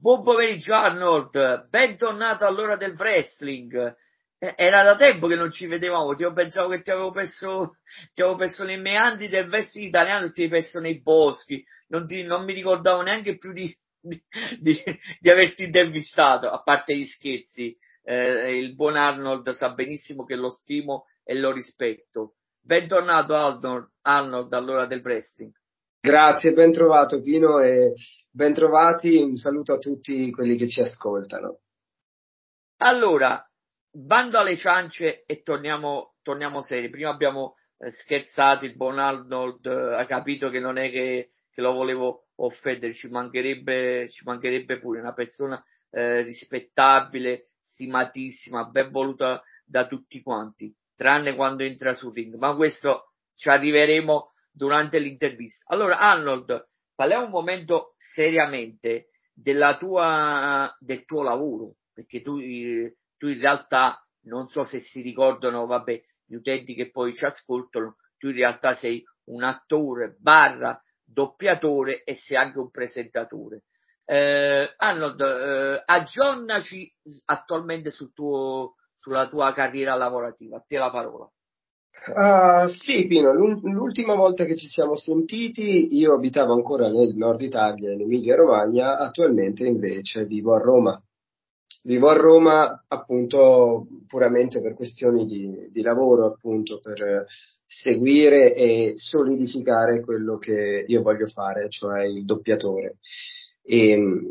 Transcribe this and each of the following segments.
Buon pomeriggio Arnold, bentornato all'ora del wrestling. Era da tempo che non ci vedevamo, io pensavo che ti avevo perso, ti avevo perso nei meandri del wrestling italiano e ti avevo perso nei boschi, non, ti, non mi ricordavo neanche più di, di, di, di, averti intervistato, a parte gli scherzi. Eh, il buon Arnold sa benissimo che lo stimo e lo rispetto. Bentornato Arnold, Arnold all'ora del wrestling. Grazie, ben trovato Pino e ben trovati, un saluto a tutti quelli che ci ascoltano. Allora, bando alle ciance e torniamo, torniamo seri. Prima abbiamo eh, scherzato, il buon Arnold eh, ha capito che non è che, che lo volevo offendere, ci mancherebbe, ci mancherebbe pure una persona eh, rispettabile, stimatissima, ben voluta da tutti quanti, tranne quando entra sul ring, ma questo ci arriveremo durante l'intervista. Allora, Arnold, parliamo un momento seriamente della tua, del tuo lavoro, perché tu, tu in realtà, non so se si ricordano, vabbè, gli utenti che poi ci ascoltano, tu in realtà sei un attore barra doppiatore e sei anche un presentatore. Eh, Arnold, eh, aggiornaci attualmente sul tuo, sulla tua carriera lavorativa, a te la parola. Uh, sì, Pino, l'ultima volta che ci siamo sentiti io abitavo ancora nel nord Italia, in Emilia Romagna, attualmente invece vivo a Roma. Vivo a Roma appunto puramente per questioni di, di lavoro, appunto per seguire e solidificare quello che io voglio fare, cioè il doppiatore. E,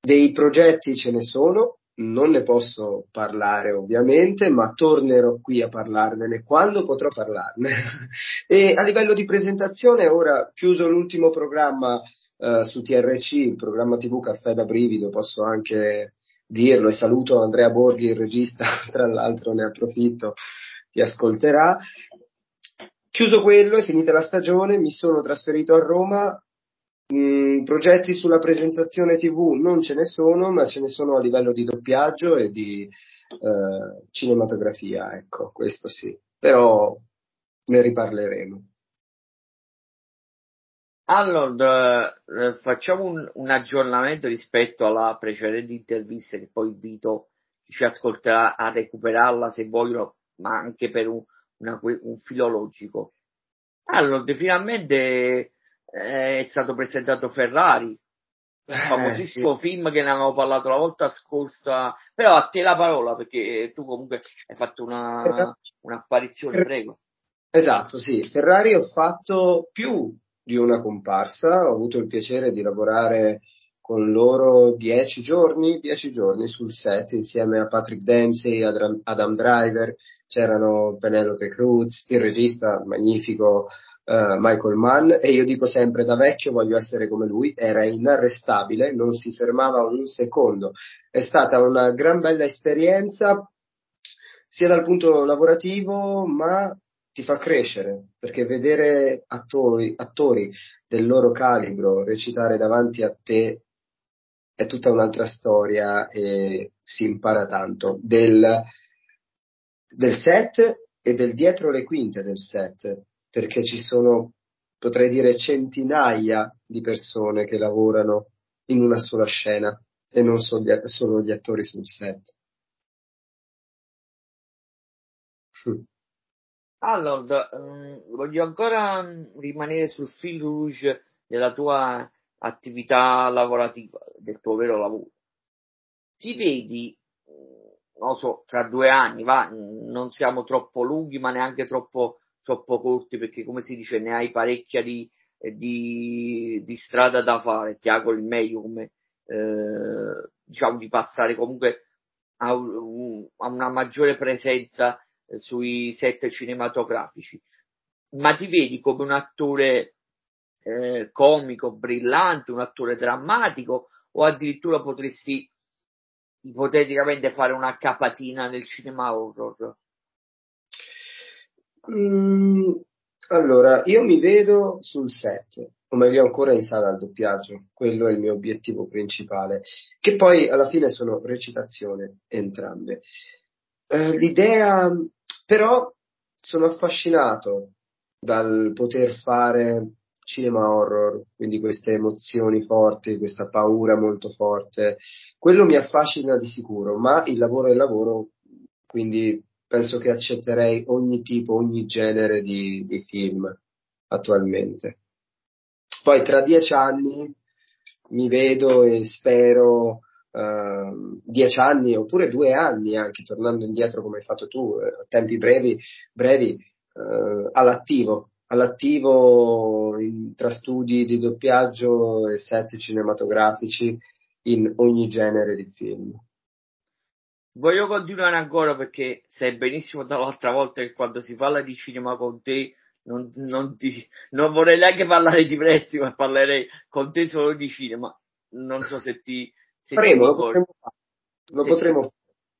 dei progetti ce ne sono, non ne posso parlare ovviamente, ma tornerò qui a parlarvene quando potrò parlarne. e a livello di presentazione, ora chiuso l'ultimo programma uh, su TRC, il programma TV Caffè da Brivido, posso anche dirlo e saluto Andrea Borghi, il regista, tra l'altro ne approfitto, ti ascolterà. Chiuso quello e finita la stagione, mi sono trasferito a Roma Mm, progetti sulla presentazione TV non ce ne sono, ma ce ne sono a livello di doppiaggio e di eh, cinematografia, ecco, questo sì. Però ne riparleremo. Allora, eh, facciamo un, un, aggiornamento rispetto alla precedente intervista che poi invito chi ci ascolterà a recuperarla se vogliono, ma anche per un, una, un filologico. Allora, finalmente eh, è stato presentato Ferrari, il eh, famosissimo sì. film che ne avevamo parlato la volta scorsa, però a te la parola perché tu comunque hai fatto una, un'apparizione, prego. Esatto, sì, Ferrari ho fatto più di una comparsa, ho avuto il piacere di lavorare con loro dieci giorni, dieci giorni sul set insieme a Patrick Dempsey, Adam Driver, c'erano Penelope Cruz, il regista magnifico uh, Michael Mann e io dico sempre da vecchio voglio essere come lui, era inarrestabile, non si fermava un secondo. È stata una gran bella esperienza sia dal punto lavorativo ma ti fa crescere perché vedere attori, attori del loro calibro recitare davanti a te è tutta un'altra storia e si impara tanto del, del set e del dietro le quinte del set perché ci sono, potrei dire, centinaia di persone che lavorano in una sola scena e non solo gli attori sul set. Allora, um, voglio ancora rimanere sul fil rouge della tua attività lavorativa, del tuo vero lavoro. Ti vedi, non so, tra due anni, va, non siamo troppo lunghi ma neanche troppo troppo corti perché come si dice ne hai parecchia di, eh, di, di strada da fare, ti auguro il meglio come eh, diciamo di passare comunque a, a una maggiore presenza eh, sui set cinematografici, ma ti vedi come un attore eh, comico, brillante, un attore drammatico o addirittura potresti ipoteticamente fare una capatina nel cinema horror? Mm, allora, io mi vedo sul set, o meglio ancora in sala al doppiaggio, quello è il mio obiettivo principale, che poi alla fine sono recitazione entrambe. Eh, l'idea, però, sono affascinato dal poter fare cinema horror, quindi queste emozioni forti, questa paura molto forte. Quello mi affascina di sicuro, ma il lavoro è il lavoro, quindi penso che accetterei ogni tipo, ogni genere di, di film attualmente. Poi tra dieci anni mi vedo e spero uh, dieci anni oppure due anni anche tornando indietro come hai fatto tu eh, a tempi brevi, brevi uh, all'attivo all'attivo in, tra studi di doppiaggio e set cinematografici in ogni genere di film. Voglio continuare ancora perché sai benissimo dall'altra volta che quando si parla di cinema con te non, non, ti, non vorrei neanche parlare di wrestling, ma parlerei con te solo di cinema. Non so se ti, se Faremo, ti lo potremo fare. Lo se potremo ti,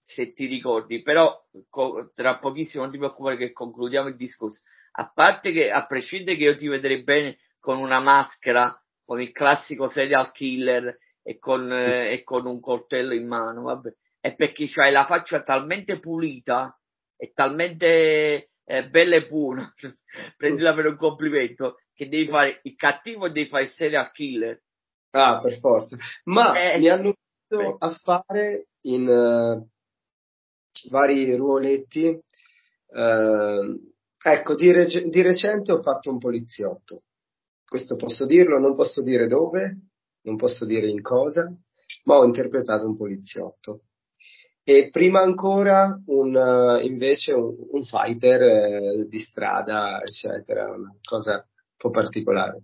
se ti ricordi, però co- tra pochissimo non ti preoccupare che concludiamo il discorso. A parte che, a prescindere che io ti vedrei bene con una maschera, con il classico serial killer e con, eh, e con un coltello in mano, vabbè, è perché c'hai la faccia talmente pulita e talmente eh, bella e buona, prendila per un complimento, che devi fare il cattivo e devi fare il serial killer. Ah, per forza. Ma eh, mi hanno visto a fare in uh, vari ruoletti. Uh, ecco, di, rec- di recente ho fatto un poliziotto. Questo posso dirlo, non posso dire dove, non posso dire in cosa, ma ho interpretato un poliziotto. E prima ancora un, uh, invece un, un fighter uh, di strada, eccetera, una cosa un po' particolare.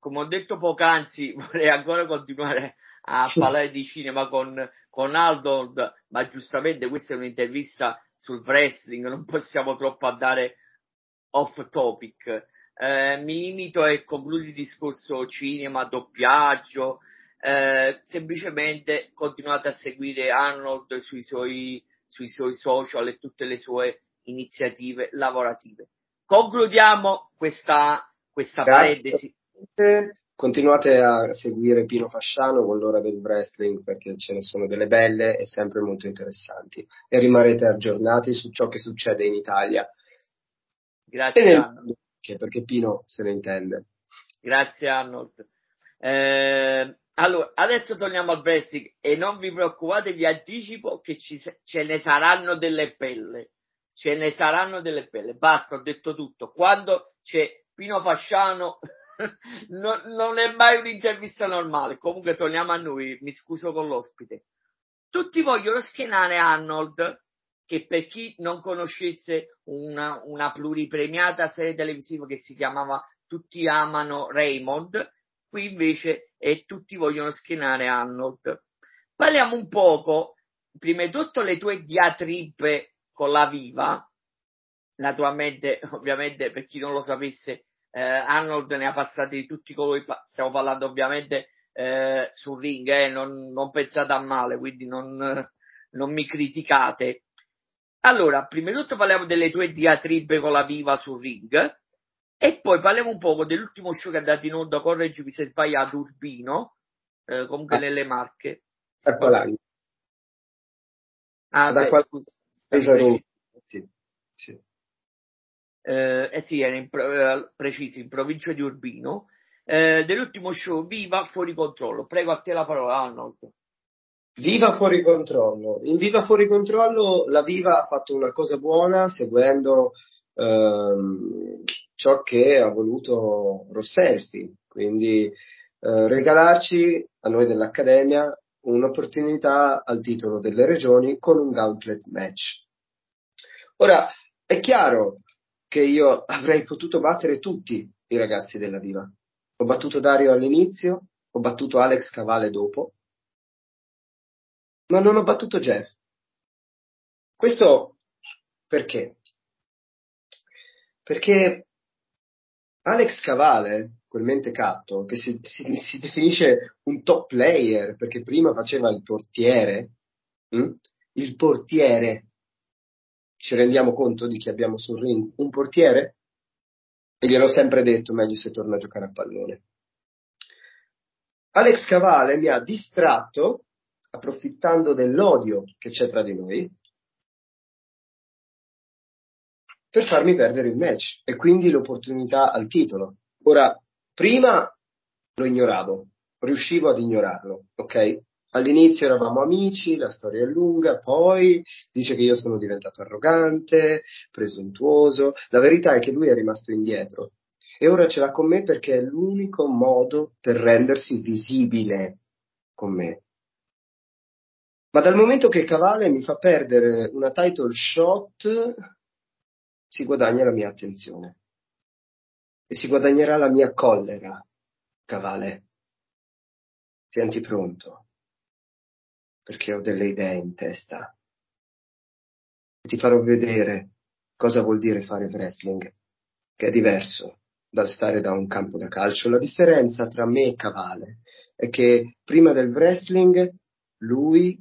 Come ho detto poc'anzi, vorrei ancora continuare a parlare di cinema con, con Aldo, ma giustamente questa è un'intervista sul wrestling, non possiamo troppo andare off topic. Eh, mi limito e concludo il discorso cinema, doppiaggio, eh, semplicemente continuate a seguire Arnold sui suoi, sui suoi social e tutte le sue iniziative lavorative. Concludiamo questa, questa parentesi. Continuate a seguire Pino Fasciano con l'ora del wrestling perché ce ne sono delle belle e sempre molto interessanti e rimarrete aggiornati su ciò che succede in Italia. Grazie. Nel... Perché Pino se ne intende. Grazie Arnold. Eh, allora, adesso torniamo al wrestling e non vi preoccupate, vi anticipo che ci, ce ne saranno delle pelle. Ce ne saranno delle pelle. Basta, ho detto tutto. Quando c'è Pino Fasciano no, non è mai un'intervista normale. Comunque torniamo a noi, mi scuso con l'ospite. Tutti vogliono schienare Arnold, che per chi non conoscesse una, una pluripremiata serie televisiva che si chiamava Tutti amano Raymond, qui invece è Tutti vogliono schienare Arnold. Parliamo un poco, prima di tutto, le tue diatribe con la Viva, naturalmente, ovviamente, per chi non lo sapesse, eh, Arnold ne ha passati di tutti colori, stiamo parlando ovviamente eh, sul ring, eh, non, non, pensate a male, quindi non, non, mi criticate. Allora, prima di tutto parliamo delle tue diatribe con la viva sul ring e poi parliamo un po' dell'ultimo show che è andato in onda, correggimi se sbagliato, Urbino, eh, comunque ah. nelle Marche. Quale Ah, da beh, qual... scusa, sì, sì eh, eh sì, era in, eh, preciso, in provincia di Urbino, eh, dell'ultimo show Viva Fuori Controllo. Prego a te la parola, Arnold. Viva fuori controllo. In Viva fuori controllo la Viva ha fatto una cosa buona seguendo ehm, ciò che ha voluto Rosselfi, quindi eh, regalarci a noi dell'Accademia un'opportunità al titolo delle regioni con un gauntlet match. Ora, è chiaro, che io avrei potuto battere tutti i ragazzi della Viva. Ho battuto Dario all'inizio, ho battuto Alex Cavale dopo, ma non ho battuto Jeff. Questo perché? Perché Alex Cavale, quel mentecatto, che si, si, si, definisce un top player perché prima faceva il portiere, hm? il portiere ci rendiamo conto di chi abbiamo sul ring? Un portiere? E gliel'ho sempre detto, meglio se torna a giocare a pallone. Alex Cavale mi ha distratto, approfittando dell'odio che c'è tra di noi, per farmi perdere il match e quindi l'opportunità al titolo. Ora, prima lo ignoravo, riuscivo ad ignorarlo, ok? All'inizio eravamo amici, la storia è lunga, poi dice che io sono diventato arrogante, presuntuoso. La verità è che lui è rimasto indietro e ora ce l'ha con me perché è l'unico modo per rendersi visibile con me. Ma dal momento che Cavale mi fa perdere una title shot, si guadagna la mia attenzione e si guadagnerà la mia collera, Cavale. Tienti pronto perché ho delle idee in testa. Ti farò vedere cosa vuol dire fare wrestling, che è diverso dal stare da un campo da calcio. La differenza tra me e Cavale è che prima del wrestling lui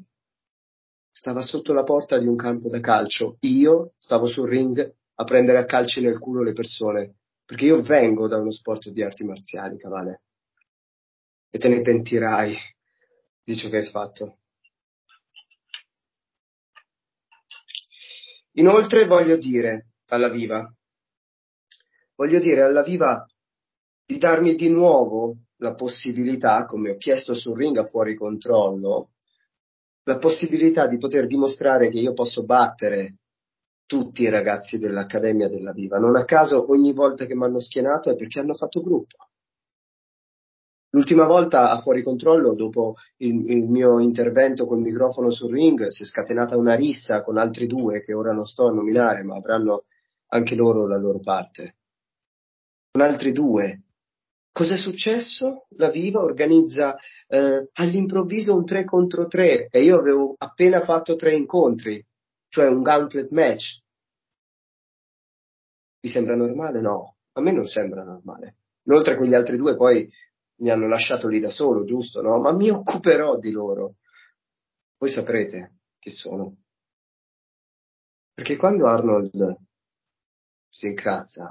stava sotto la porta di un campo da calcio, io stavo sul ring a prendere a calci nel culo le persone, perché io vengo da uno sport di arti marziali, Cavale. E te ne pentirai di ciò che hai fatto. Inoltre voglio dire alla Viva, voglio dire alla Viva di darmi di nuovo la possibilità, come ho chiesto sul ring a fuori controllo, la possibilità di poter dimostrare che io posso battere tutti i ragazzi dell'Accademia della Viva. Non a caso ogni volta che mi hanno schienato è perché hanno fatto gruppo. L'ultima volta a fuori controllo, dopo il, il, mio intervento col microfono sul ring, si è scatenata una rissa con altri due che ora non sto a nominare, ma avranno anche loro la loro parte. Con altri due. Cos'è successo? La Viva organizza eh, all'improvviso un 3 contro 3 e io avevo appena fatto tre incontri, cioè un gauntlet match. Vi sembra normale? No, a me non sembra normale. Inoltre quegli altri due poi mi hanno lasciato lì da solo, giusto? No? Ma mi occuperò di loro. Voi saprete chi sono. Perché quando Arnold si incazza,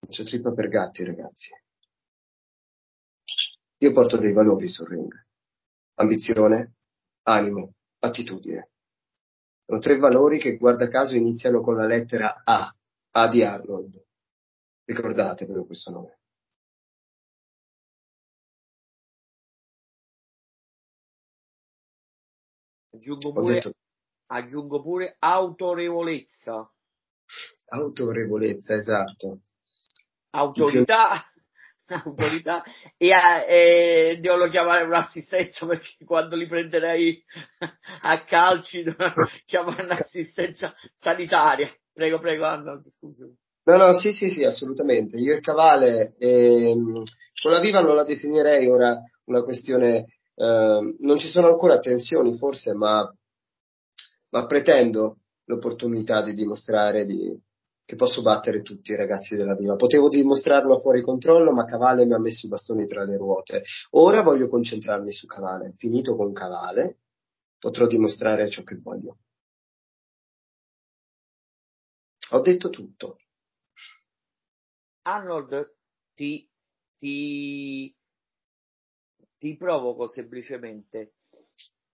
non c'è trippa per gatti, ragazzi. Io porto dei valori sul ring. Ambizione, animo, attitudine. Sono tre valori che, guarda caso, iniziano con la lettera A. A di Arnold. Ricordatevelo questo nome. Aggiungo pure, detto... aggiungo pure autorevolezza. Autorevolezza, esatto. Autorità, autorità e, e devo chiamare un'assistenza perché quando li prenderei a calci chiamare un'assistenza sanitaria. Prego, prego, Anna, scusa. No, no, sì, sì, sì, assolutamente. Io il Cavale, ehm, con la Viva non la definirei ora una questione Ehm, non ci sono ancora tensioni forse, ma, ma pretendo l'opportunità di dimostrare di, che posso battere tutti i ragazzi della Viva. Potevo dimostrarlo fuori controllo, ma Cavale mi ha messo i bastoni tra le ruote. Ora voglio concentrarmi su Cavale. Finito con Cavale, potrò dimostrare ciò che voglio. Ho detto tutto. Arnold ti, ti ti provoco semplicemente,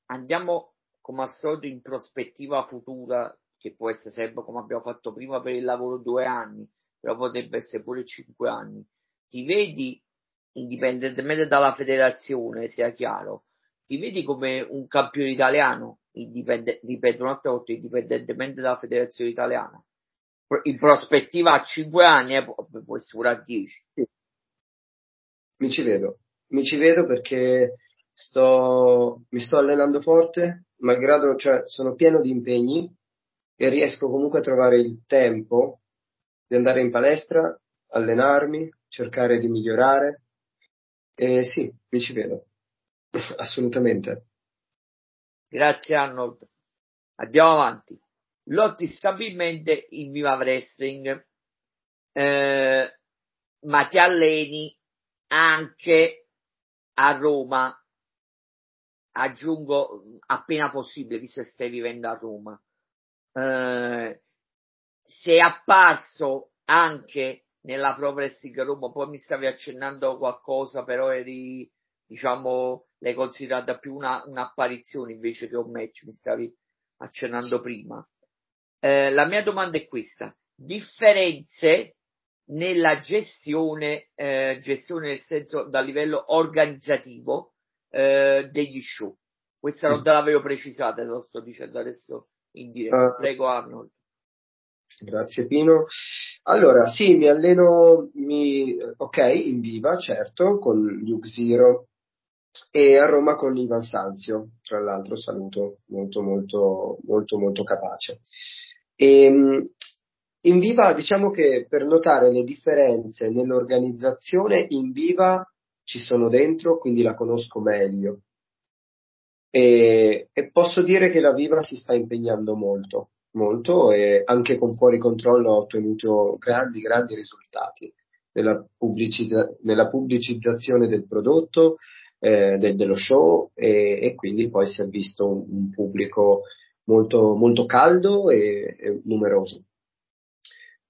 andiamo come al solito in prospettiva futura, che può essere sempre come abbiamo fatto prima per il lavoro due anni, però potrebbe essere pure cinque anni. Ti vedi, indipendentemente dalla federazione, sia chiaro, ti vedi come un campione italiano, ripeto un'altra volta, indipendentemente dalla federazione italiana. In prospettiva a cinque anni, eh, può essere pure a dieci. Mi ci vedo mi ci vedo perché sto, mi sto allenando forte, malgrado cioè, sono pieno di impegni e riesco comunque a trovare il tempo di andare in palestra, allenarmi, cercare di migliorare. E sì, mi ci vedo. Assolutamente. Grazie Arnold. Andiamo avanti. Lotti stabilmente in Viva Wrestling, eh, ma ti alleni anche a Roma, aggiungo appena possibile, visto che stai vivendo a Roma, eh, sei apparso anche nella Pro Wrestling Roma, poi mi stavi accennando qualcosa, però eri, diciamo, l'hai considerata più una, un'apparizione invece che un match, mi stavi accennando prima. Eh, la mia domanda è questa, differenze nella gestione, eh, gestione nel senso dal livello organizzativo eh, degli show. Questa non te l'avevo precisata, lo sto dicendo adesso in diretta. Uh, Prego Arnold. Grazie Pino. Allora, sì, mi alleno, mi, ok, in viva, certo, con Luke Zero e a Roma con Ivan Sanzio, tra l'altro saluto, molto molto molto molto capace. E, ehm, in viva diciamo che per notare le differenze nell'organizzazione in viva ci sono dentro, quindi la conosco meglio. E, e posso dire che la Viva si sta impegnando molto, molto e anche con fuori controllo ha ottenuto grandi, grandi risultati nella, pubblicizza- nella pubblicizzazione del prodotto, eh, de- dello show e, e, quindi poi si è visto un, un pubblico molto, molto caldo e, e numeroso.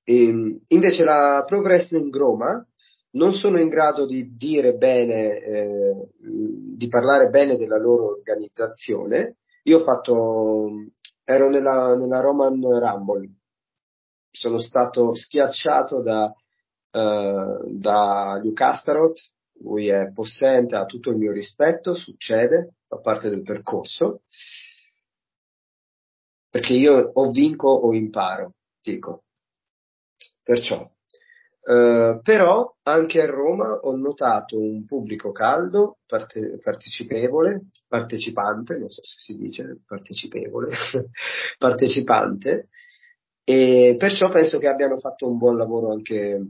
E, invece la Pro Wrestling Roma non sono in grado di dire bene, eh, di parlare bene della loro organizzazione. Io ho fatto, ero nella, nella Roman Rumble, sono stato schiacciato da, uh, da Luke Astaroth, lui è possente, ha tutto il mio rispetto, succede, fa parte del percorso, perché io o vinco o imparo, dico. Perciò, Uh, però anche a Roma ho notato un pubblico caldo, parte- partecipevole, partecipante, non so se si dice partecipevole, partecipante, e perciò penso che abbiano fatto un buon lavoro anche,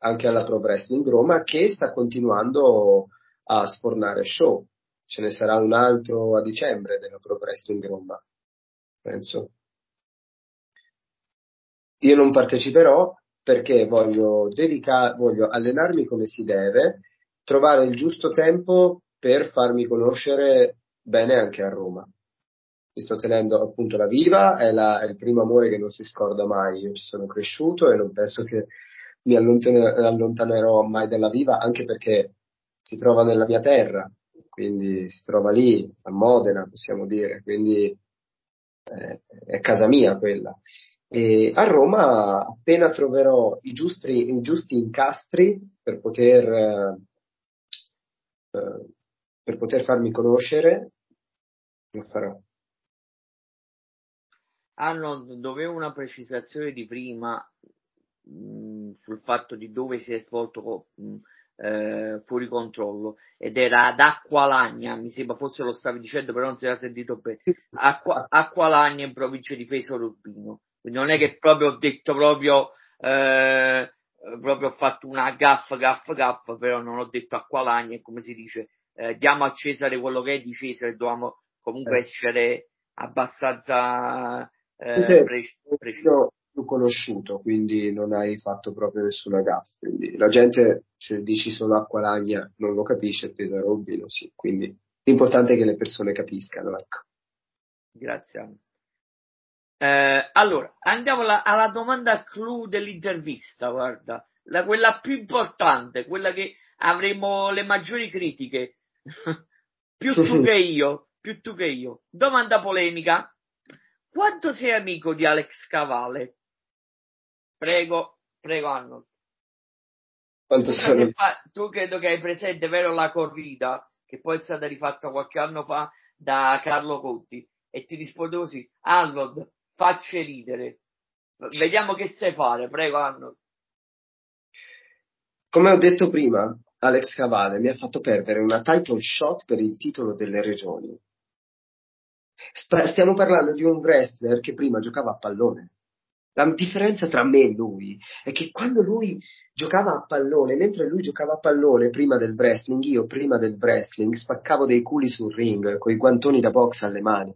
anche alla Pro Wrestling Roma che sta continuando a sfornare show. Ce ne sarà un altro a dicembre della Pro Wrestling Roma, penso. Io non parteciperò perché voglio, dedica- voglio allenarmi come si deve, trovare il giusto tempo per farmi conoscere bene anche a Roma. Mi sto tenendo appunto la viva, è, la, è il primo amore che non si scorda mai, io ci sono cresciuto e non penso che mi allontanerò mai dalla viva, anche perché si trova nella mia terra, quindi si trova lì, a Modena, possiamo dire, quindi eh, è casa mia quella. E a Roma, appena troverò i giusti, i giusti incastri per poter, eh, per poter farmi conoscere, lo farò. Arnold, dovevo una precisazione di prima mh, mm, sul fatto di dove si è svolto mh, mm, eh, fuori controllo ed era ad Acqualagna, mi sembra forse lo stavi dicendo però non si era sentito bene, Acqua, Acqualagna in provincia di Pesaro Urbino. Quindi non è che proprio ho detto proprio, eh, proprio ho fatto una gaffa, gaffa, gaffa, però non ho detto a qualagna, e come si dice, eh, diamo a Cesare quello che è di Cesare, dobbiamo comunque eh. essere abbastanza eh, preciso. L'ho conosciuto, quindi non hai fatto proprio nessuna gaffa. Quindi la gente, se dici solo acqualagna, non lo capisce, pesa Robino, sì. Quindi l'importante è che le persone capiscano, ecco. Grazie. Eh, allora, andiamo alla, alla, domanda clou dell'intervista, guarda, la, quella più importante, quella che avremo le maggiori critiche, più tu che io, più tu che io. Domanda polemica, quanto sei amico di Alex Cavale? Prego, prego Arnold. Tu, fa, tu credo che hai presente, vero, la corrida, che poi è stata rifatta qualche anno fa da Carlo Conti, e ti rispondo così, Arnold, facce ridere. Vediamo che sai fare, prego Arnold. Come ho detto prima, Alex Cavale mi ha fatto perdere una title shot per il titolo delle regioni. Stiamo parlando di un wrestler che prima giocava a pallone. La differenza tra me e lui è che quando lui giocava a pallone, mentre lui giocava a pallone prima del wrestling, io prima del wrestling spaccavo dei culi sul ring con i guantoni da box alle mani.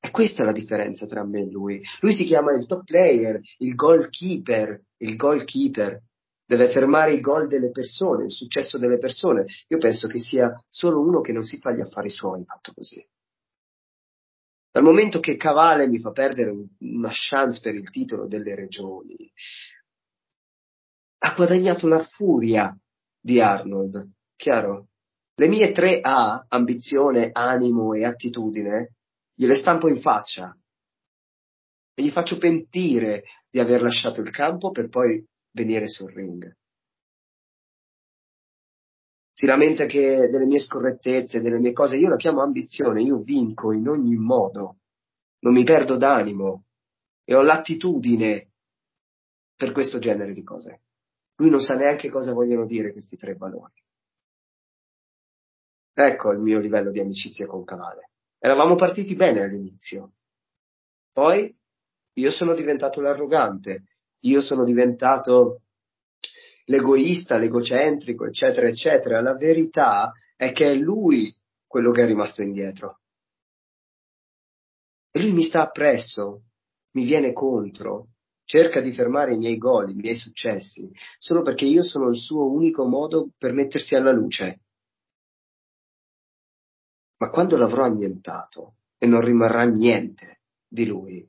E questa è la differenza tra me e lui. Lui si chiama il top player, il goalkeeper, il goalkeeper. Deve fermare i gol delle persone, il successo delle persone. Io penso che sia solo uno che non si fa gli affari suoi fatto così. Dal momento che Cavale mi fa perdere una chance per il titolo delle regioni, ha guadagnato la furia di Arnold, chiaro? Le mie tre A, ambizione, animo e attitudine, gliele stampo in faccia e gli faccio pentire di aver lasciato il campo per poi venire sul ring. Si lamenta che delle mie scorrettezze, delle mie cose, io la chiamo ambizione, io vinco in ogni modo, non mi perdo d'animo e ho l'attitudine per questo genere di cose. Lui non sa neanche cosa vogliono dire questi tre valori. Ecco il mio livello di amicizia con Cavale. Eravamo partiti bene all'inizio. Poi io sono diventato l'arrogante, io sono diventato l'egoista, l'egocentrico, eccetera, eccetera. La verità è che è lui quello che è rimasto indietro. E lui mi sta appresso, mi viene contro, cerca di fermare i miei gol, i miei successi, solo perché io sono il suo unico modo per mettersi alla luce. Ma quando l'avrò annientato e non rimarrà niente di lui,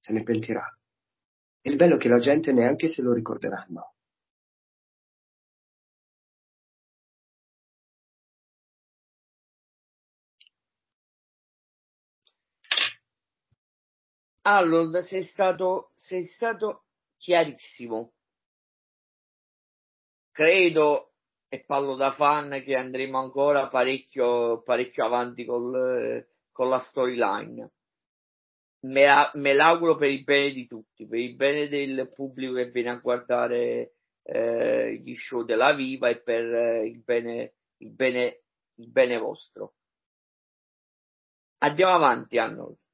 se ne pentirà. E il bello è che la gente neanche se lo ricorderanno. Allora, sei stato, sei stato chiarissimo. Credo, e parlo da fan, che andremo ancora parecchio, parecchio avanti col, con la storyline. Me, me l'auguro per il bene di tutti, per il bene del pubblico che viene a guardare eh, gli show della Viva e per eh, il, bene, il, bene, il bene vostro. Andiamo avanti, Arnold.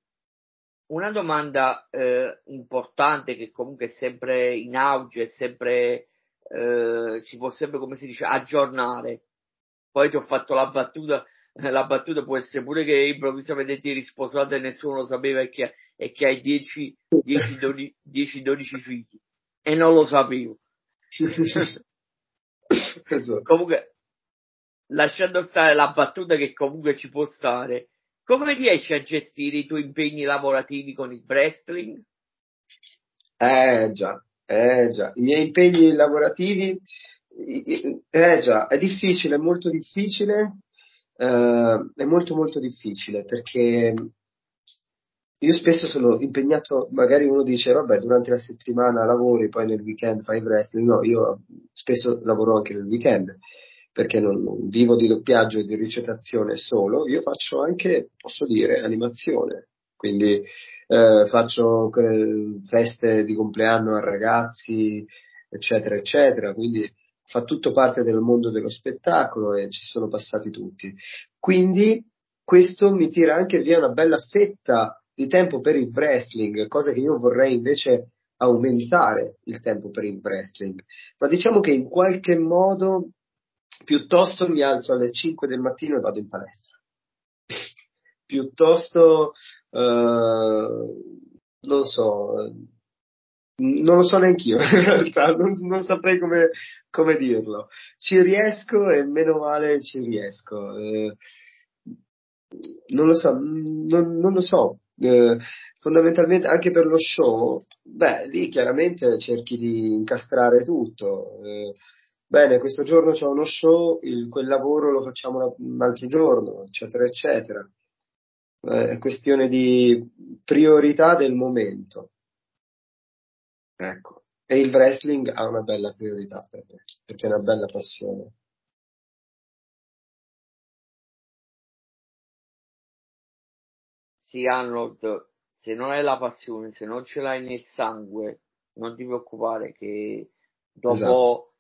Una domanda eh, importante che comunque è sempre in auge, è sempre, eh, si può sempre, come si dice, aggiornare. Poi ti ho fatto la battuta, la battuta può essere pure che improvvisamente ti risposato e nessuno lo sapeva e che, e che hai 10, 10, 12, 10, 12 figli. E non lo sapevo. esatto. Comunque, lasciando stare la battuta che comunque ci può stare, come riesci a gestire i tuoi impegni lavorativi con il wrestling? Eh già, eh già, i miei impegni lavorativi, eh già, è difficile, è molto difficile, eh, è molto molto difficile perché io spesso sono impegnato, magari uno dice vabbè durante la settimana lavori, poi nel weekend fai wrestling, no, io spesso lavoro anche nel weekend perché non, vivo di doppiaggio e di recitazione solo, io faccio anche, posso dire, animazione. Quindi eh, faccio feste di compleanno a ragazzi, eccetera, eccetera. Quindi fa tutto parte del mondo dello spettacolo e ci sono passati tutti. Quindi questo mi tira anche via una bella fetta di tempo per il wrestling, cosa che io vorrei invece aumentare il tempo per il wrestling. Ma diciamo che in qualche modo piuttosto mi alzo alle 5 del mattino e vado in palestra. piuttosto, eh, non so, non lo so neanch'io in realtà, non, non saprei come, come, dirlo. Ci riesco e meno male ci riesco. Eh, non lo so, non, non lo so. Eh, fondamentalmente anche per lo show, beh, lì chiaramente cerchi di incastrare tutto. Eh, bene, questo giorno c'è uno show, il, quel lavoro lo facciamo un altro giorno, eccetera, eccetera. Eh, è questione di priorità del momento. Ecco. E il wrestling ha una bella priorità per me, perché è una bella passione. Sì, Arnold, se non hai la passione, se non ce l'hai nel sangue, non ti preoccupare che dopo esatto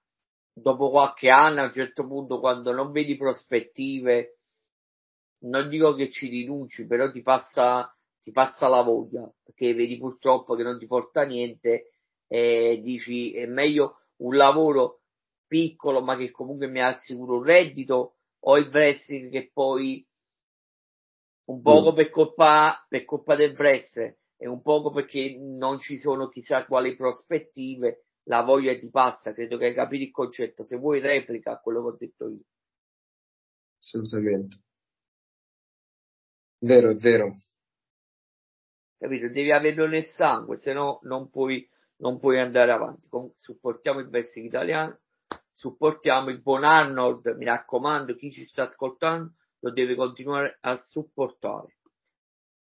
dopo qualche anno, a un certo punto, quando non vedi prospettive, non dico che ci rinunci, però ti passa, ti passa la voglia, perché vedi purtroppo che non ti porta niente e dici è meglio un lavoro piccolo ma che comunque mi assicura un reddito o il wrestling che poi un poco mm. per colpa, per colpa del wrestling e un poco perché non ci sono chissà quali prospettive la voglia ti pazza, credo che hai capito il concetto, se vuoi replica quello che ho detto io. Assolutamente. Vero, è vero. Capito? Devi averlo nel sangue, se no non puoi, non puoi andare avanti. Comunque, supportiamo il wrestling italiano, supportiamo il buon Arnold, mi raccomando, chi ci sta ascoltando lo deve continuare a supportare.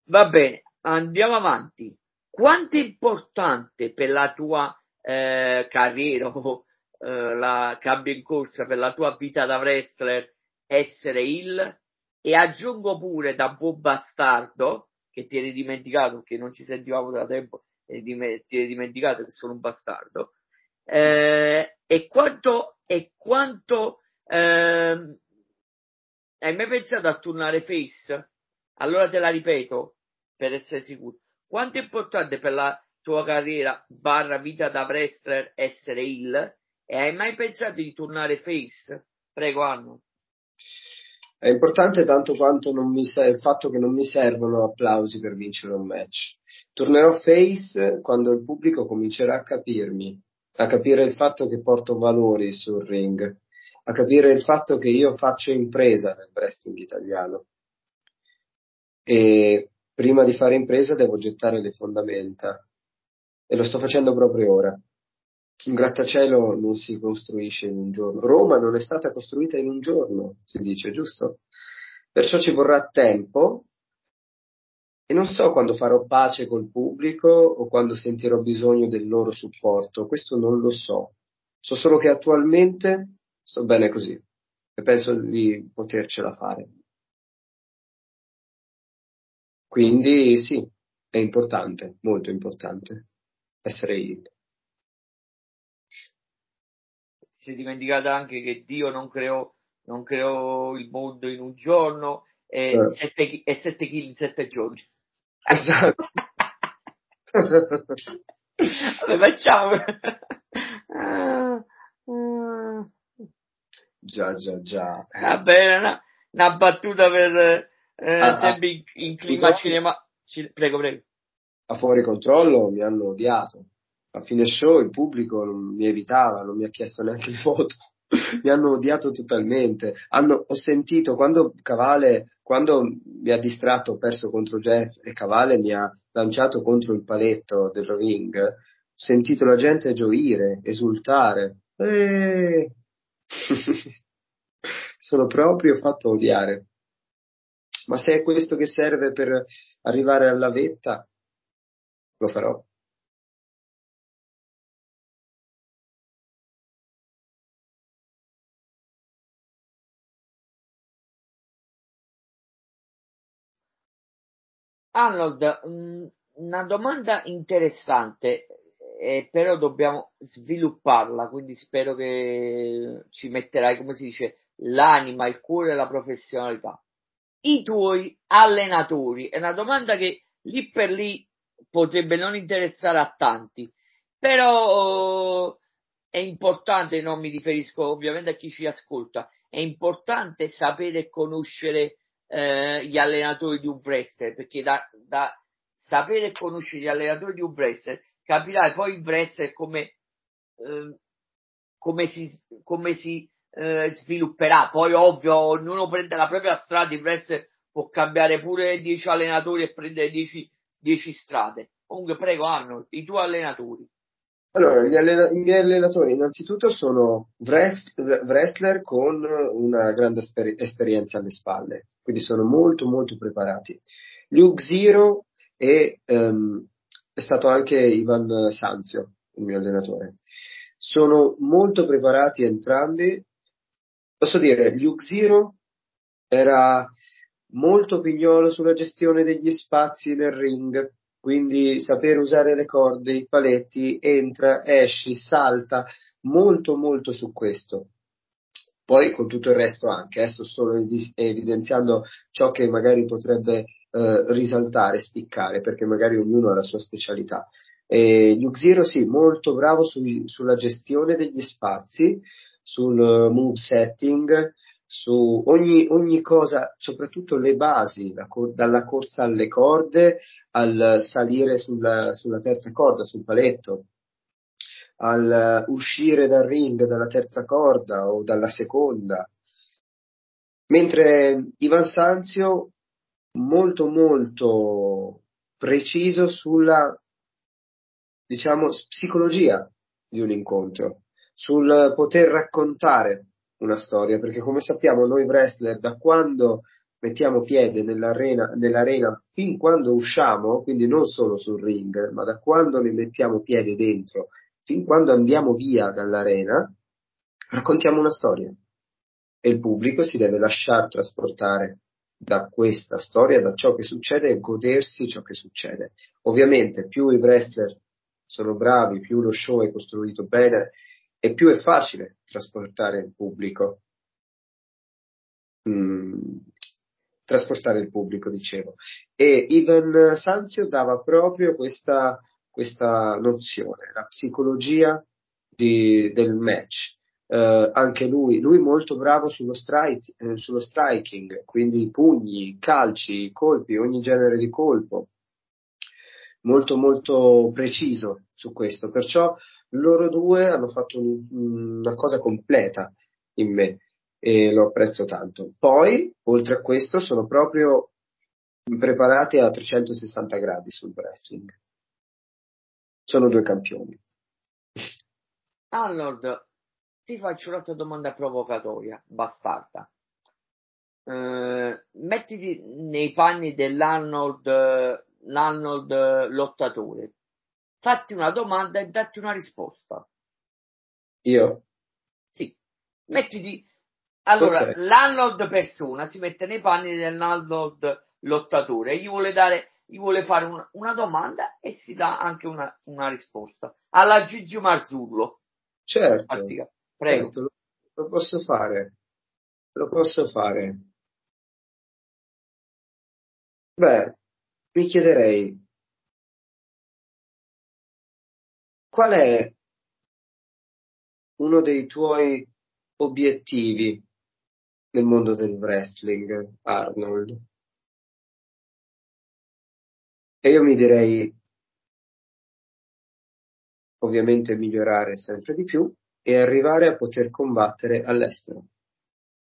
Va bene, andiamo avanti. Quanto è importante per la tua eh, carriera eh, la cambio in corsa per la tua vita da wrestler essere il e aggiungo pure da buon bastardo che ti eri dimenticato che non ci sentivamo da tempo e ti eri dimenticato che sono un bastardo eh, e quanto e quanto eh, hai mai pensato a tornare face? Allora te la ripeto per essere sicuro. Quanto è importante per la tua carriera barra vita da wrestler essere il? E hai mai pensato di tornare face? Prego Anno. È importante tanto quanto ser- il fatto che non mi servono applausi per vincere un match. Tornerò face quando il pubblico comincerà a capirmi, a capire il fatto che porto valori sul ring, a capire il fatto che io faccio impresa nel wrestling italiano. E prima di fare impresa devo gettare le fondamenta. E lo sto facendo proprio ora. Un grattacielo non si costruisce in un giorno. Roma non è stata costruita in un giorno, si dice, giusto? Perciò ci vorrà tempo e non so quando farò pace col pubblico o quando sentirò bisogno del loro supporto, questo non lo so. So solo che attualmente sto bene così e penso di potercela fare. Quindi sì, è importante, molto importante essere il. Si è dimenticata anche che Dio non creò, non creò il mondo in un giorno e, eh. sette, e sette kg in sette giorni. Esatto. Vabbè, facciamo. già, già, già. Va bene, una, una battuta per eh, ah, sempre in, in clima cinema. Ci, prego, prego. A fuori controllo mi hanno odiato. A fine show il pubblico mi evitava, non mi ha chiesto neanche le foto. mi hanno odiato totalmente. Hanno, ho sentito quando Cavale, quando mi ha distratto, ho perso contro Jeff e Cavale mi ha lanciato contro il paletto del ring, ho sentito la gente gioire, esultare. E... Sono proprio fatto odiare. Ma se è questo che serve per arrivare alla vetta, lo farò. Arnold, mm, una domanda interessante, eh, però dobbiamo svilupparla, quindi spero che ci metterai, come si dice, l'anima, il cuore e la professionalità i tuoi allenatori? È una domanda che lì per lì potrebbe non interessare a tanti, però è importante, non mi riferisco ovviamente a chi ci ascolta, è importante sapere e conoscere eh, gli allenatori di un wrestler, perché da, da sapere e conoscere gli allenatori di un wrestler capirai poi il wrestler come, eh, come si, come si eh, svilupperà. Poi ovvio, ognuno prende la propria strada, il wrestler può cambiare pure 10 allenatori e prendere 10, 10 strade. Comunque prego Arnold, i tuoi allenatori. Allora, allena- i miei allenatori innanzitutto sono wrestler con una grande esper- esperienza alle spalle, quindi sono molto molto preparati. Luke Zero e um, è stato anche Ivan Sanzio, il mio allenatore. Sono molto preparati entrambi posso dire, Luke Zero era molto pignolo sulla gestione degli spazi nel ring, quindi sapere usare le corde, i paletti, entra, esci, salta, molto molto su questo. Poi con tutto il resto anche, adesso solo evidenziando ciò che magari potrebbe eh, risaltare, spiccare, perché magari ognuno ha la sua specialità. Luke Zero sì, molto bravo su, sulla gestione degli spazi, sul move setting, su ogni, ogni cosa, soprattutto le basi, cor- dalla corsa alle corde al salire sulla, sulla terza corda, sul paletto, al uscire dal ring dalla terza corda o dalla seconda. Mentre Ivan Sanzio molto molto preciso sulla diciamo psicologia di un incontro sul poter raccontare una storia, perché come sappiamo noi wrestler da quando mettiamo piede nell'arena, nell'arena fin quando usciamo, quindi non solo sul ring, ma da quando ne mettiamo piede dentro fin quando andiamo via dall'arena, raccontiamo una storia e il pubblico si deve lasciare trasportare da questa storia, da ciò che succede e godersi ciò che succede. Ovviamente più i wrestler sono bravi, più lo show è costruito bene e più è facile trasportare il pubblico. Mm, trasportare il pubblico, dicevo. E Ivan Sanzio dava proprio questa, questa nozione, la psicologia di, del match. Uh, anche lui, lui molto bravo sullo, strike, eh, sullo striking, quindi pugni, calci, colpi, ogni genere di colpo. Molto molto preciso su questo, perciò loro due hanno fatto un, una cosa completa in me e lo apprezzo tanto. Poi, oltre a questo, sono proprio preparati a 360 gradi sul wrestling. Sono due campioni. Arnold, ti faccio un'altra domanda provocatoria, bastarda. Uh, mettiti nei panni dell'Arnold l'Arnold lottatore. Fatti una domanda e datti una risposta. Io? Sì. Mettiti allora, okay. l'Arnold persona si mette nei panni dell'Arnold lottatore gli vuole dare, gli vuole fare una, una domanda e si dà anche una, una risposta. Alla Gigio Marzullo. Certo. Prego. Certo, lo, lo posso fare. Lo posso fare. Beh, mi chiederei qual è uno dei tuoi obiettivi nel mondo del wrestling, Arnold. E io mi direi ovviamente migliorare sempre di più e arrivare a poter combattere all'estero,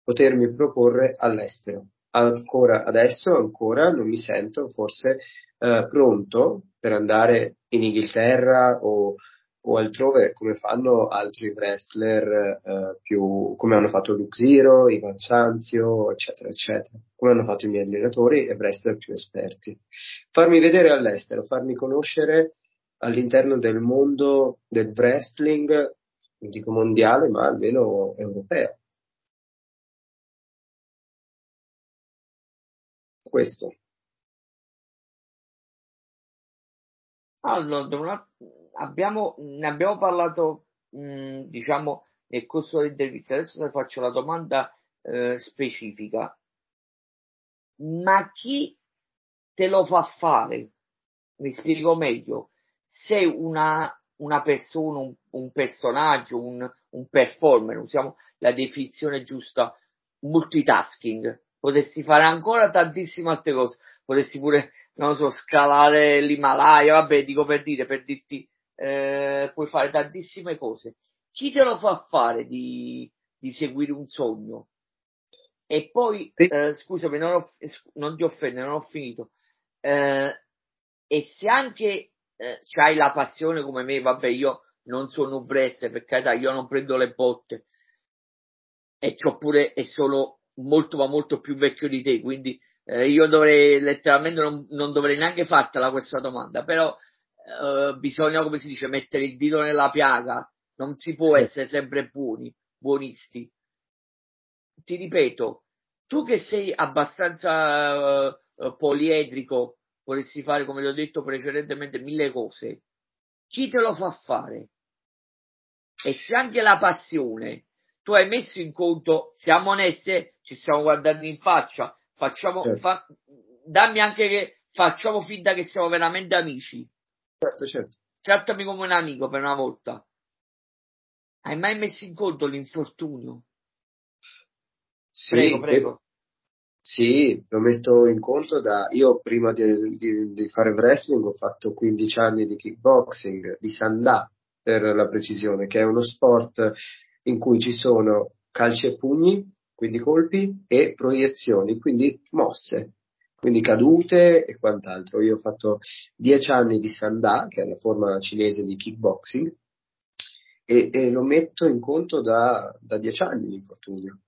potermi proporre all'estero. Ancora adesso, ancora non mi sento forse eh, pronto per andare in Inghilterra o o altrove come fanno altri wrestler eh, più come hanno fatto Luke Ivan Sanzio, eccetera, eccetera, come hanno fatto i miei allenatori e wrestler più esperti. Farmi vedere all'estero, farmi conoscere all'interno del mondo del wrestling, non dico mondiale, ma almeno europeo. Questo. Allora, abbiamo, ne abbiamo parlato, mh, diciamo, nel corso dell'intervista. Adesso ti faccio la domanda eh, specifica. Ma chi te lo fa fare? Mi spiego meglio. Sei una, una persona, un, un personaggio, un, un, performer, usiamo la definizione giusta, multitasking. Potresti fare ancora tantissime altre cose. Potresti pure, non so, scalare l'Himalaya, vabbè, dico per dire, per dirti eh, puoi fare tantissime cose. Chi te lo fa fare di, di seguire un sogno? E poi, sì. eh, scusami, non, ho, non, ti offendo, non ho finito. Eh, e se anche eh, hai la passione come me, vabbè, io non sono un wrestler, per carità, io non prendo le botte e c'ho pure, e sono molto, ma molto più vecchio di te, quindi eh, io dovrei, letteralmente, non, non dovrei neanche fartela questa domanda, però uh, bisogna, come si dice, mettere il dito nella piaga, non si può essere sempre buoni, buonisti. Ti ripeto, tu che sei abbastanza uh, poliedrico, vorresti fare, come ti ho detto precedentemente, mille cose, chi te lo fa fare? E se anche la passione, tu hai messo in conto, siamo onesti, ci stiamo guardando in faccia, facciamo, certo. fa, dammi anche che facciamo finta che siamo veramente amici. Certo, certo. Trattami come un amico per una volta. Hai mai messo in conto l'infortunio? Sì, prego, prego. Sì, lo metto in conto da... Io prima di, di, di, fare wrestling ho fatto 15 anni di kickboxing, di sandà per la precisione, che è uno sport in cui ci sono calci e pugni, quindi colpi, e proiezioni, quindi mosse quindi cadute e quant'altro. Io ho fatto dieci anni di Sanda, che è la forma cinese di kickboxing, e, e lo metto in conto da, da dieci anni l'infortunio.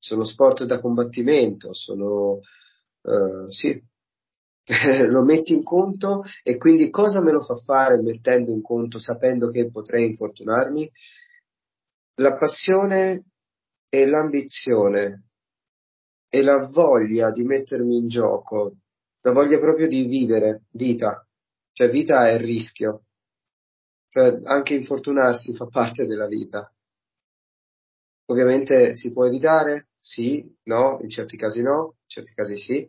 Sono sport da combattimento, sono, uh, sì, lo metti in conto e quindi cosa me lo fa fare mettendo in conto, sapendo che potrei infortunarmi? La passione e l'ambizione e la voglia di mettermi in gioco, la voglia proprio di vivere vita, cioè vita è rischio, cioè anche infortunarsi fa parte della vita. Ovviamente si può evitare? Sì, no, in certi casi no, in certi casi sì.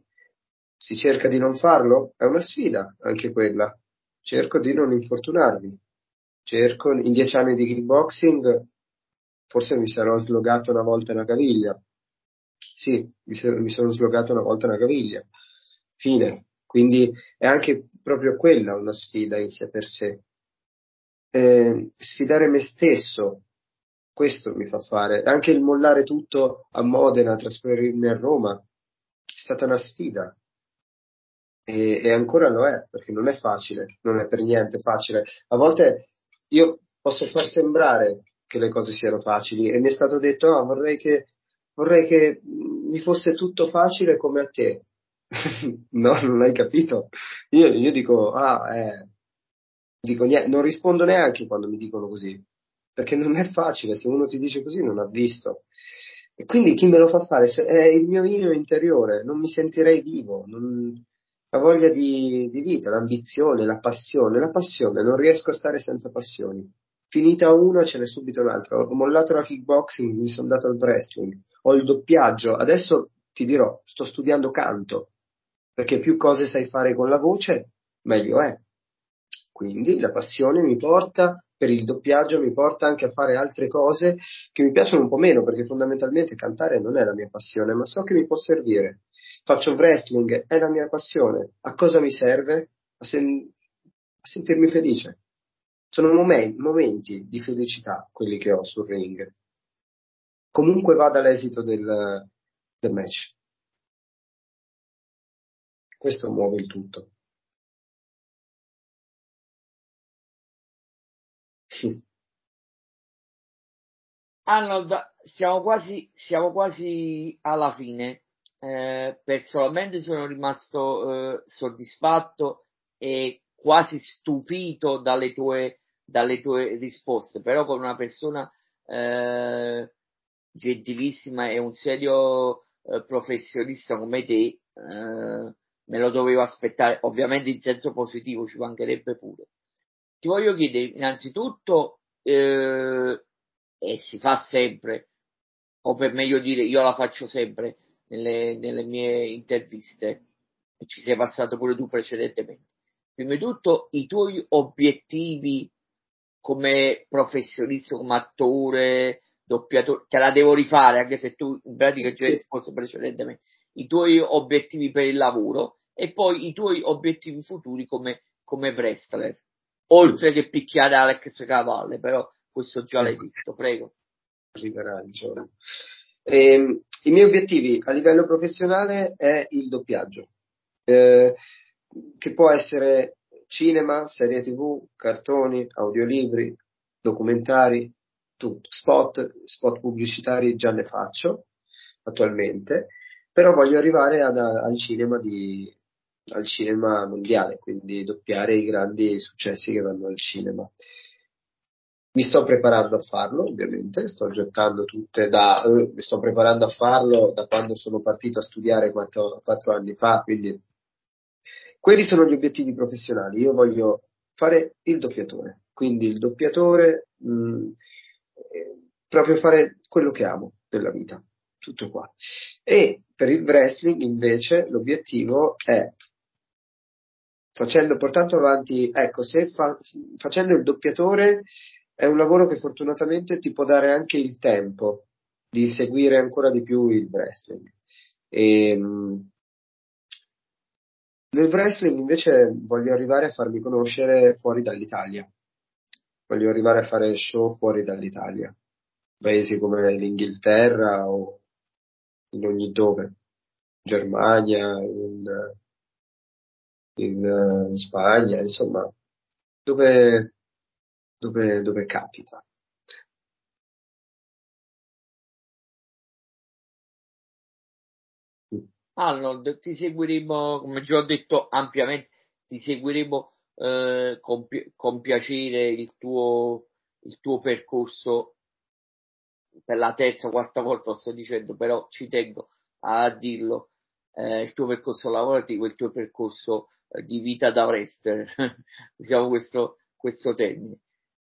Si cerca di non farlo? È una sfida, anche quella. Cerco di non infortunarmi. Cerco, in dieci anni di kickboxing, forse mi sarò slogato una volta una caviglia. Sì, mi sono slogato una volta una caviglia. Fine. Quindi è anche proprio quella una sfida in sé per sé. Eh, sfidare me stesso, questo mi fa fare. Anche il mollare tutto a Modena, trasferirmi a Roma, è stata una sfida. E, e, ancora lo è, perché non è facile, non è per niente facile. A volte io posso far sembrare che le cose siano facili e mi è stato detto no, vorrei che, vorrei che mi fosse tutto facile come a te. no, non hai capito. Io, io dico, ah, eh, dico niente, non rispondo neanche quando mi dicono così, perché non è facile, se uno ti dice così non ha visto. E quindi chi me lo fa fare? È il mio io interiore, non mi sentirei vivo, non... la voglia di, di vita, l'ambizione, la passione, la passione, non riesco a stare senza passioni. Finita una ce n'è subito un'altra. Ho mollato la kickboxing, mi sono dato al wrestling, ho il doppiaggio, adesso ti dirò, sto studiando canto, perché più cose sai fare con la voce, meglio è. Quindi la passione mi porta per il doppiaggio, mi porta anche a fare altre cose che mi piacciono un po' meno, perché fondamentalmente cantare non è la mia passione, ma so che mi può servire. Faccio wrestling, è la mia passione. A cosa mi serve? A, sen- a sentirmi felice. Sono momenti, momenti di felicità quelli che ho sul ring. Comunque vada l'esito del, del match. Questo muove il tutto. Arnold, siamo quasi, siamo quasi alla fine. Eh, personalmente sono rimasto eh, soddisfatto e quasi stupito dalle tue, dalle tue risposte, però con una persona eh, gentilissima e un serio eh, professionista come te, eh, me lo dovevo aspettare, ovviamente in senso positivo, ci mancherebbe pure. Ti voglio chiedere innanzitutto, eh, e si fa sempre, o per meglio dire, io la faccio sempre nelle, nelle mie interviste, ci sei passato pure tu precedentemente. Prima di tutto, i tuoi obiettivi come professionista, come attore, doppiatore, te la devo rifare, anche se tu in pratica già hai risposto precedentemente, i tuoi obiettivi per il lavoro e poi i tuoi obiettivi futuri come, come wrestler. Oltre che picchiare Alex Cavalle, però questo già l'hai detto, prego. Arriverà il giorno. Eh, I miei obiettivi a livello professionale è il doppiaggio, eh, che può essere cinema, serie tv, cartoni, audiolibri, documentari, tutto. Spot, spot pubblicitari già ne faccio attualmente, però voglio arrivare ad, al cinema di, al cinema mondiale, quindi doppiare i grandi successi che vanno al cinema. Mi sto preparando a farlo, ovviamente, sto gettando tutte da, eh, mi sto preparando a farlo da quando sono partito a studiare quattro, quattro anni fa, quindi quelli sono gli obiettivi professionali. Io voglio fare il doppiatore, quindi il doppiatore, mh, mm, eh, proprio fare quello che amo della vita, tutto qua. E per il wrestling invece l'obiettivo è facendo, portando avanti, ecco, se fa, facendo il doppiatore è un lavoro che fortunatamente ti può dare anche il tempo di seguire ancora di più il wrestling. E, ehm, nel wrestling invece voglio arrivare a farmi conoscere fuori dall'Italia. Voglio arrivare a fare show fuori dall'Italia. Paesi come l'Inghilterra o in ogni dove. Germania, in, in, in Spagna, insomma, dove, dove, dove capita. Arnold, ti seguiremo, come già ho detto ampiamente, ti seguiremo eh, con, con, piacere il tuo, il tuo percorso per la terza o quarta volta lo sto dicendo, però ci tengo a dirlo, eh, il tuo percorso lavorativo, il tuo percorso eh, di vita da wrestler, usiamo questo, questo termine.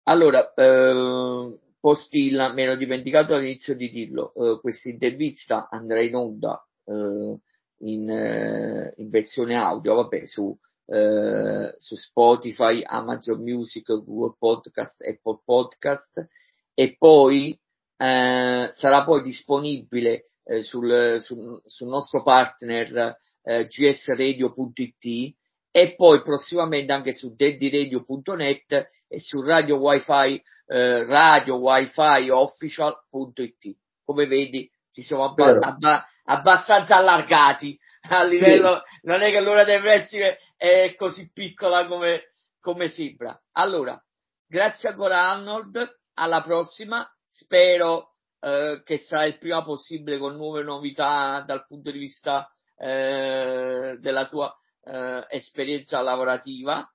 Allora, eh, Postilla, mi ero dimenticato all'inizio di dirlo, eh, questa intervista andrà in onda eh, in, eh, in, versione audio, vabbè, su, eh, su Spotify, Amazon Music, Google Podcast, Apple Podcast. E poi eh, sarà poi disponibile eh, sul, sul, sul, nostro partner gsradio.it e poi prossimamente anche su daddyradio.net e su radio wifi eh, radio wifi official.it come vedi ci siamo abba- abba- abbastanza allargati a livello sì. non è che l'ora del wrestling è così piccola come, come sembra allora grazie ancora Arnold alla prossima spero eh, che sarà il prima possibile con nuove novità dal punto di vista eh, della tua eh, esperienza lavorativa.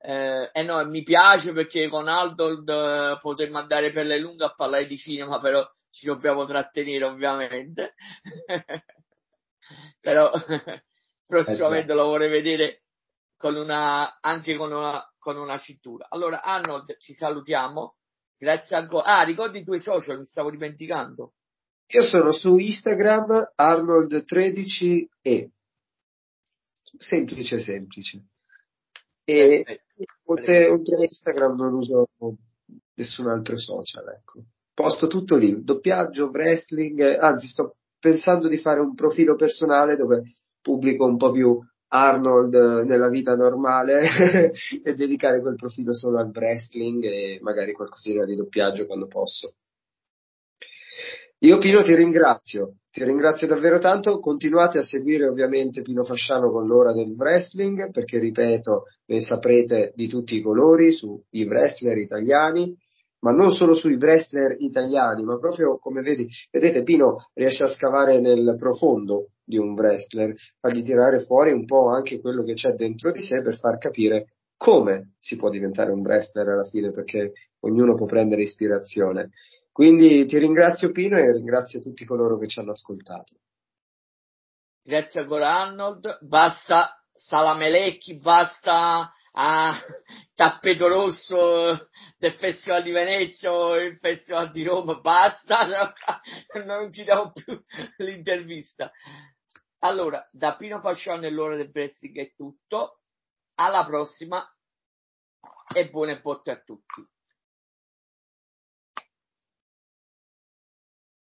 Eh, e no, mi piace perché con Aldold eh, potremmo andare per le lunghe a parlare di cinema, però ci dobbiamo trattenere ovviamente. però prossimamente lo vorrei vedere con una, anche con una, con una cintura. Allora, Arnold, ci salutiamo. Grazie ancora. Ah, ricordi i tuoi social, mi stavo dimenticando. Io sono su Instagram Arnold13e semplice semplice. E oltre, oltre a Instagram non uso nessun altro social, ecco. Posto tutto lì, doppiaggio, wrestling, anzi sto pensando di fare un profilo personale dove pubblico un po' più Arnold nella vita normale e dedicare quel profilo solo al wrestling e magari qualcosina di doppiaggio quando posso. Io Pino ti ringrazio, ti ringrazio davvero tanto, continuate a seguire ovviamente Pino Fasciano con l'ora del wrestling, perché ripeto, ne saprete di tutti i colori sui wrestler italiani, ma non solo sui wrestler italiani, ma proprio come vedi, vedete Pino riesce a scavare nel profondo di un wrestler, fargli tirare fuori un po' anche quello che c'è dentro di sé per far capire come si può diventare un wrestler alla fine, perché ognuno può prendere ispirazione. Quindi ti ringrazio Pino e ringrazio tutti coloro che ci hanno ascoltato. Grazie ancora Arnold, basta Salamelecchi, basta ah, tappeto rosso del Festival di Venezia o il Festival di Roma, basta, non chiudiamo più l'intervista. Allora, da Pino Fasciano e l'ora del wrestling è tutto, alla prossima e buone botte a tutti.